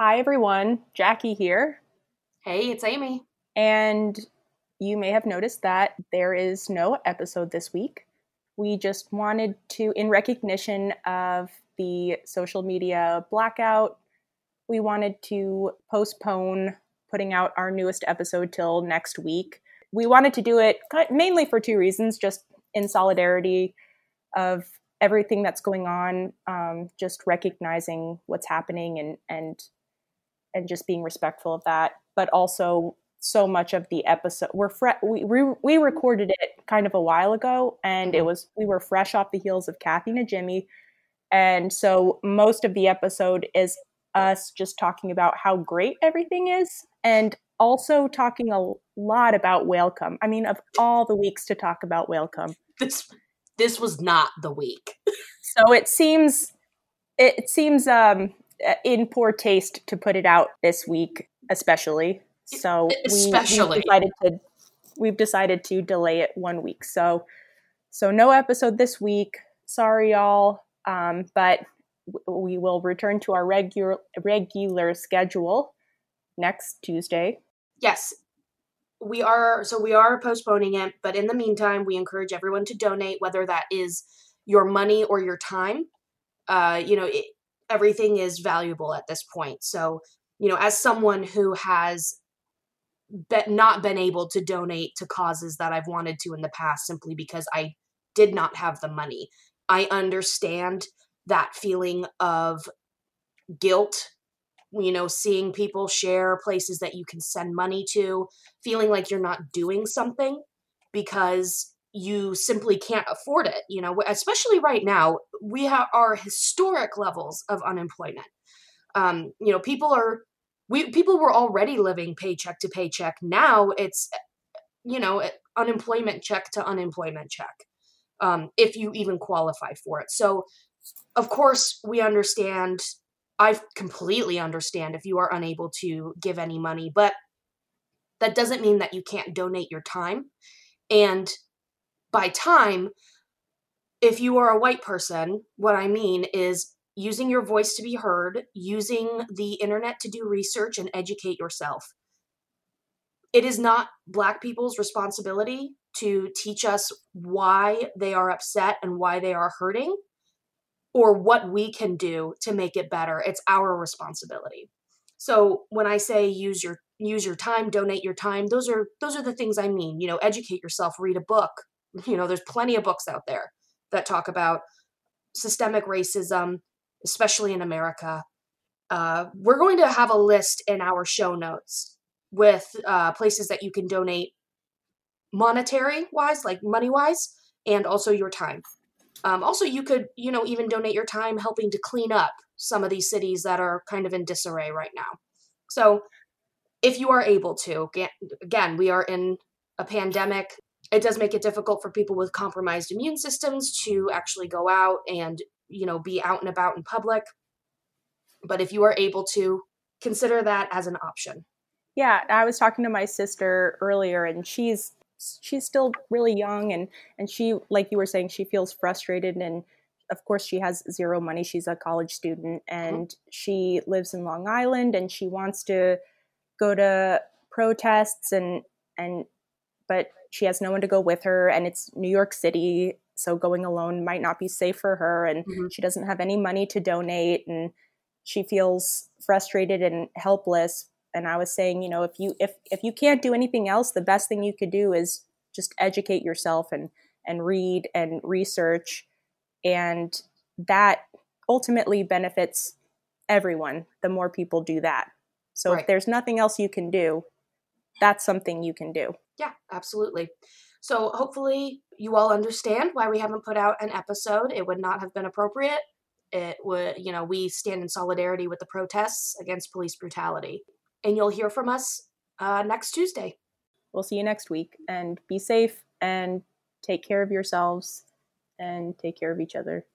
Hi, everyone. Jackie here. Hey, it's Amy. And you may have noticed that there is no episode this week. We just wanted to, in recognition of the social media blackout, we wanted to postpone putting out our newest episode till next week. We wanted to do it mainly for two reasons just in solidarity of everything that's going on, um, just recognizing what's happening and, and and just being respectful of that but also so much of the episode we're fre- we, we we recorded it kind of a while ago and it mm-hmm. was we were fresh off the heels of Kathy and jimmy and so most of the episode is us just talking about how great everything is and also talking a lot about Whalecome. I mean, of all the weeks to talk about Whalecome, this this was not the week. so it seems it seems um in poor taste to put it out this week, especially. So especially. We, have decided to we've decided to delay it one week. So so no episode this week. Sorry, y'all. Um, but we will return to our regular regular schedule next Tuesday. Yes, we are. So we are postponing it, but in the meantime, we encourage everyone to donate, whether that is your money or your time. Uh, you know, it, everything is valuable at this point. So, you know, as someone who has be- not been able to donate to causes that I've wanted to in the past simply because I did not have the money, I understand that feeling of guilt you know seeing people share places that you can send money to feeling like you're not doing something because you simply can't afford it you know especially right now we have our historic levels of unemployment. Um, you know people are we people were already living paycheck to paycheck. Now it's you know unemployment check to unemployment check um, if you even qualify for it. So of course we understand i completely understand if you are unable to give any money but that doesn't mean that you can't donate your time. And by time, if you are a white person, what I mean is using your voice to be heard, using the internet to do research and educate yourself. It is not Black people's responsibility to teach us why they are upset and why they are hurting or what we can do to make it better. It's our responsibility. So when I say use your use your time, donate your time, those are those are the things I mean. You know, educate yourself, read a book, you know, there's plenty of books out there that talk about systemic racism, especially in America. Uh, we're going to have a list in our show notes with uh, places that you can donate monetary wise, like money wise, and also your time. Um, also, you could, you know, even donate your time helping to clean up some of these cities that are kind of in disarray right now. So, if you are able to, again, we are in a pandemic it does make it difficult for people with compromised immune systems to actually go out and you know be out and about in public. But if you are able to consider that as an option. Yeah i was talking to my sister earlier and she's she's still really young and and she like you were saying she feels frustrated and of course she has zero money. She's a college student and mm-hmm. she lives in long island and she wants to go to protests and and but she has no one to go with her and it's New York City so going alone might not be safe for her and mm-hmm. she doesn't have any money to donate and she feels frustrated and helpless and I was saying you know if you if if you can't do anything else the best thing you could do is just educate yourself and and read and research and that ultimately benefits everyone the more people do that so right. if there's nothing else you can do that's something you can do yeah, absolutely. So hopefully you all understand why we haven't put out an episode. It would not have been appropriate. It would, you know, we stand in solidarity with the protests against police brutality. And you'll hear from us uh, next Tuesday. We'll see you next week and be safe and take care of yourselves and take care of each other.